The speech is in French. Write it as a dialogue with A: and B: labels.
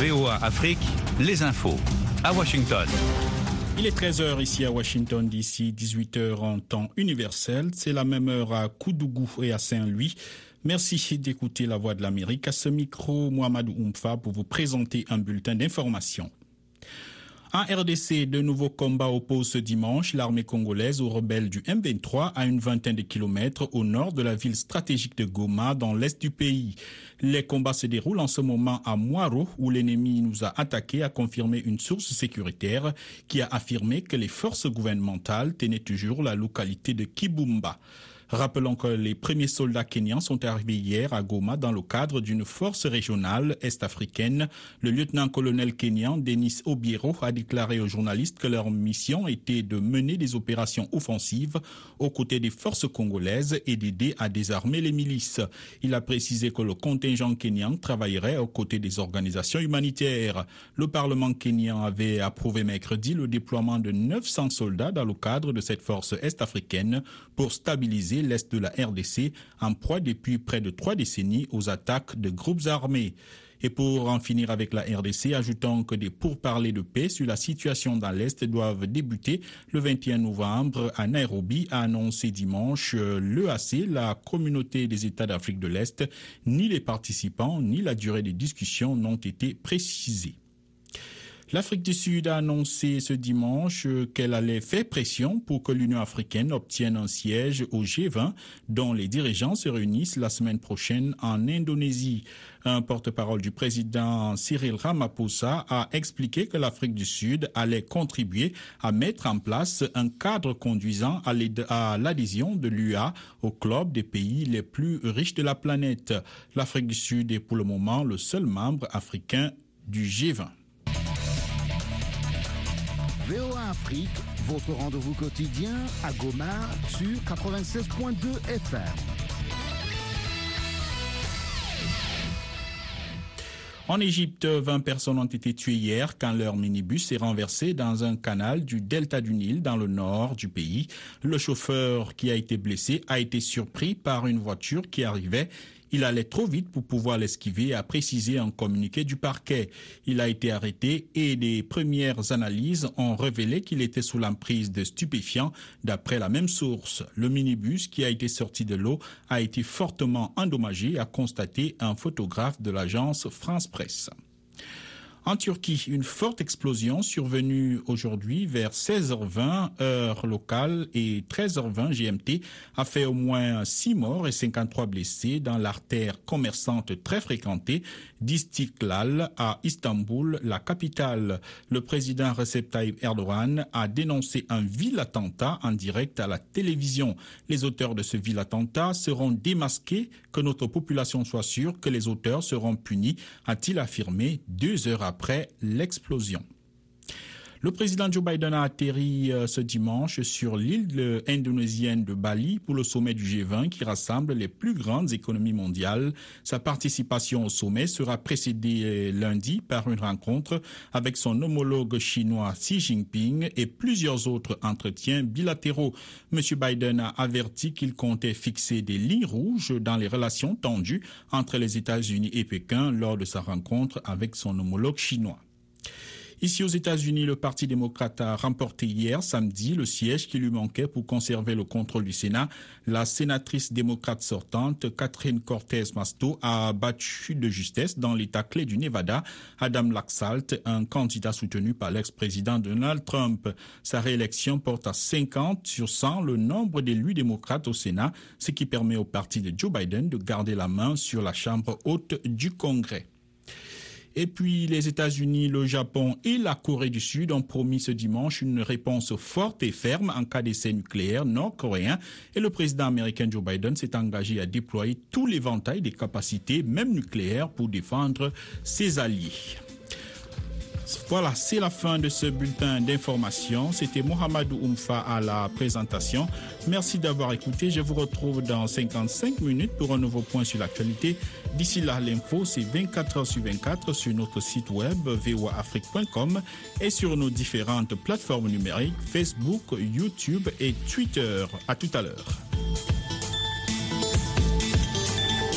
A: VOA Afrique, les infos. À Washington.
B: Il est 13h ici à Washington, d'ici 18h en temps universel. C'est la même heure à Koudougou et à Saint-Louis. Merci d'écouter la voix de l'Amérique. À ce micro, Mohamed Oumfa pour vous présenter un bulletin d'information. En RDC, de nouveaux combats opposent ce dimanche l'armée congolaise aux rebelles du M23 à une vingtaine de kilomètres au nord de la ville stratégique de Goma dans l'est du pays. Les combats se déroulent en ce moment à Moiro où l'ennemi nous a attaqués, a confirmé une source sécuritaire qui a affirmé que les forces gouvernementales tenaient toujours la localité de Kibumba. Rappelons que les premiers soldats kenyans sont arrivés hier à Goma dans le cadre d'une force régionale est-africaine. Le lieutenant-colonel kenyan Denis Obiero a déclaré aux journalistes que leur mission était de mener des opérations offensives aux côtés des forces congolaises et d'aider à désarmer les milices. Il a précisé que le contingent kenyan travaillerait aux côtés des organisations humanitaires. Le Parlement kenyan avait approuvé mercredi le déploiement de 900 soldats dans le cadre de cette force est-africaine pour stabiliser l'est de la RDC en proie depuis près de trois décennies aux attaques de groupes armés. Et pour en finir avec la RDC, ajoutons que des pourparlers de paix sur la situation dans l'Est doivent débuter le 21 novembre à Nairobi, a annoncé dimanche l'EAC, la communauté des États d'Afrique de l'Est. Ni les participants ni la durée des discussions n'ont été précisés. L'Afrique du Sud a annoncé ce dimanche qu'elle allait faire pression pour que l'Union africaine obtienne un siège au G20 dont les dirigeants se réunissent la semaine prochaine en Indonésie. Un porte-parole du président Cyril Ramaphosa a expliqué que l'Afrique du Sud allait contribuer à mettre en place un cadre conduisant à l'adhésion de l'UA au club des pays les plus riches de la planète. L'Afrique du Sud est pour le moment le seul membre africain du G20.
C: VOA Afrique, votre rendez-vous quotidien à Goma sur 96.2 FM.
B: En Égypte, 20 personnes ont été tuées hier quand leur minibus est renversé dans un canal du delta du Nil dans le nord du pays. Le chauffeur qui a été blessé a été surpris par une voiture qui arrivait il allait trop vite pour pouvoir l'esquiver, a précisé un communiqué du parquet. Il a été arrêté et les premières analyses ont révélé qu'il était sous l'emprise de stupéfiants d'après la même source. Le minibus qui a été sorti de l'eau a été fortement endommagé, a constaté un photographe de l'agence France Presse. En Turquie, une forte explosion survenue aujourd'hui vers 16h20 heure locale et 13h20 GMT a fait au moins 6 morts et 53 blessés dans l'artère commerçante très fréquentée d'Istiklal à Istanbul, la capitale. Le président Recep Tayyip Erdogan a dénoncé un vil attentat en direct à la télévision. Les auteurs de ce vil attentat seront démasqués, que notre population soit sûre que les auteurs seront punis, a-t-il affirmé deux heures après l'explosion. Le président Joe Biden a atterri ce dimanche sur l'île indonésienne de Bali pour le sommet du G20 qui rassemble les plus grandes économies mondiales. Sa participation au sommet sera précédée lundi par une rencontre avec son homologue chinois Xi Jinping et plusieurs autres entretiens bilatéraux. M. Biden a averti qu'il comptait fixer des lignes rouges dans les relations tendues entre les États-Unis et Pékin lors de sa rencontre avec son homologue chinois. Ici aux États-Unis, le Parti démocrate a remporté hier samedi le siège qui lui manquait pour conserver le contrôle du Sénat. La sénatrice démocrate sortante, Catherine Cortez Masto, a battu de justesse dans l'État clé du Nevada Adam Laxalt, un candidat soutenu par l'ex-président Donald Trump. Sa réélection porte à 50 sur 100 le nombre d'élus démocrates au Sénat, ce qui permet au parti de Joe Biden de garder la main sur la Chambre haute du Congrès. Et puis les États-Unis, le Japon et la Corée du Sud ont promis ce dimanche une réponse forte et ferme en cas d'essai nucléaire nord-coréen. Et le président américain Joe Biden s'est engagé à déployer tout l'éventail des capacités, même nucléaires, pour défendre ses alliés. Voilà, c'est la fin de ce bulletin d'information. C'était Mohamedou Oumfa à la présentation. Merci d'avoir écouté. Je vous retrouve dans 55 minutes pour un nouveau point sur l'actualité. D'ici là, l'info, c'est 24 heures sur 24 sur notre site web voaafrique.com et sur nos différentes plateformes numériques Facebook, YouTube et Twitter. À tout à l'heure.